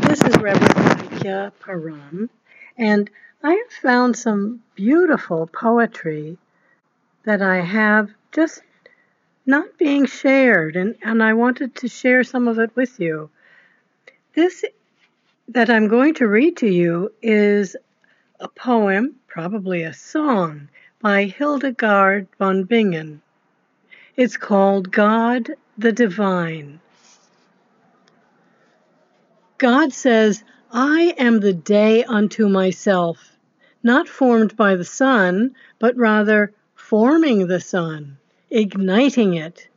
this is Reverend Aikya Param, and I have found some beautiful poetry that I have just not being shared, and, and I wanted to share some of it with you. This that I'm going to read to you is a poem, probably a song, by Hildegard von Bingen. It's called God the Divine. God says, I am the day unto myself, not formed by the sun, but rather forming the sun, igniting it.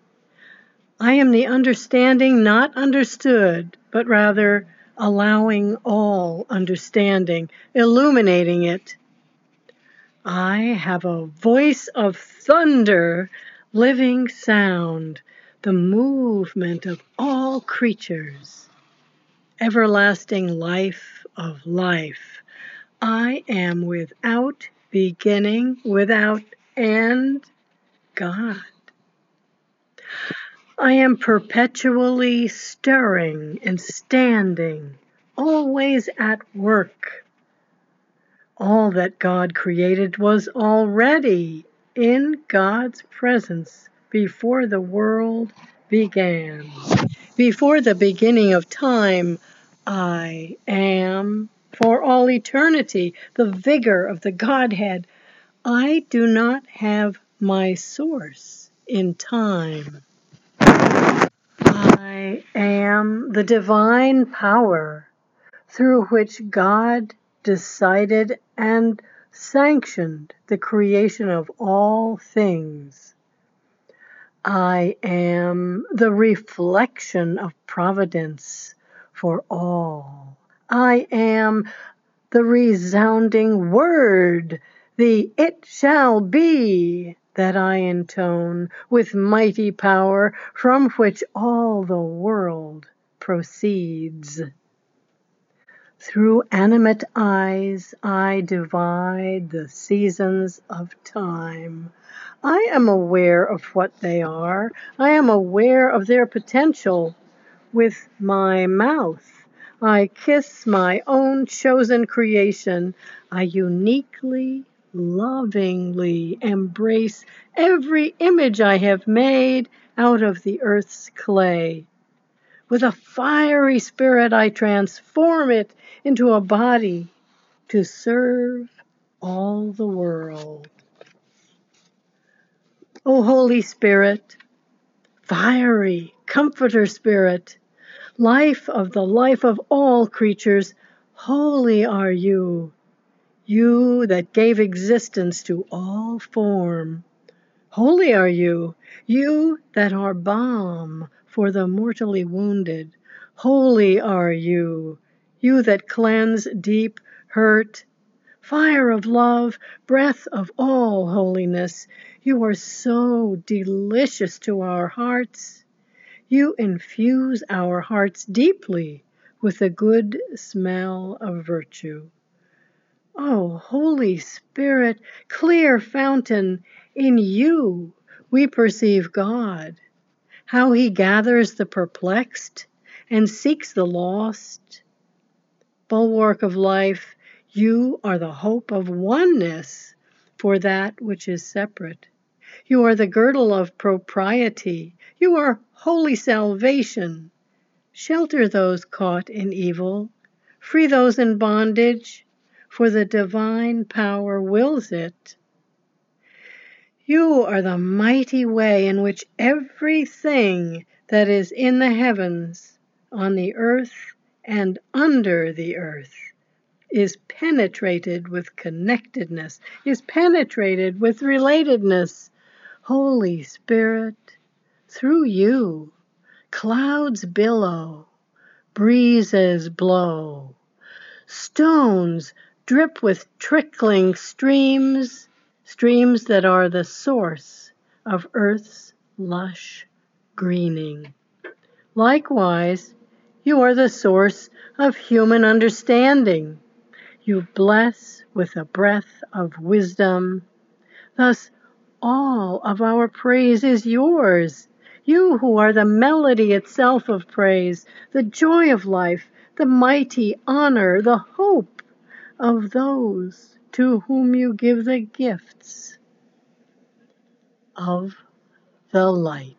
I am the understanding not understood, but rather allowing all understanding, illuminating it. I have a voice of thunder, living sound, the movement of all creatures, everlasting life of life. I am without beginning, without end, God. I am perpetually stirring and standing, always at work. All that God created was already in God's presence before the world began. Before the beginning of time, I am for all eternity the vigor of the Godhead. I do not have my source in time. I am the divine power through which God decided and sanctioned the creation of all things. I am the reflection of providence for all. I am the resounding word, the it shall be that I intone with mighty power from which all the world proceeds. Through animate eyes I divide the seasons of time. I am aware of what they are. I am aware of their potential. With my mouth, I kiss my own chosen creation. I uniquely lovingly embrace every image I have made out of the earth's clay. With a fiery spirit, I transform it into a body to serve all the world. O Holy Spirit, fiery comforter spirit, life of the life of all creatures, holy are you you that gave existence to all form. Holy are you, you that are balm for the mortally wounded. Holy are you, you that cleanse deep hurt. Fire of love, breath of all holiness, you are so delicious to our hearts. You infuse our hearts deeply with the good smell of virtue. Oh, Holy Spirit, clear fountain, in you we perceive God, how he gathers the perplexed and seeks the lost. Bulwark of life, you are the hope of oneness for that which is separate. You are the girdle of propriety. You are holy salvation. Shelter those caught in evil. Free those in bondage for the divine power wills it. You are the mighty way in which everything that is in the heavens, on the earth, and under the earth is penetrated with connectedness, is penetrated with relatedness. Holy Spirit, through you, clouds billow, breezes blow, stones drip with trickling streams, streams that are the source of earth's lush greening. Likewise, you are the source of human understanding. You bless with a breath of wisdom. Thus, all of our praise is yours. You who are the melody itself of praise, the joy of life, the mighty honor, the hope of those to whom you give the gifts of the light.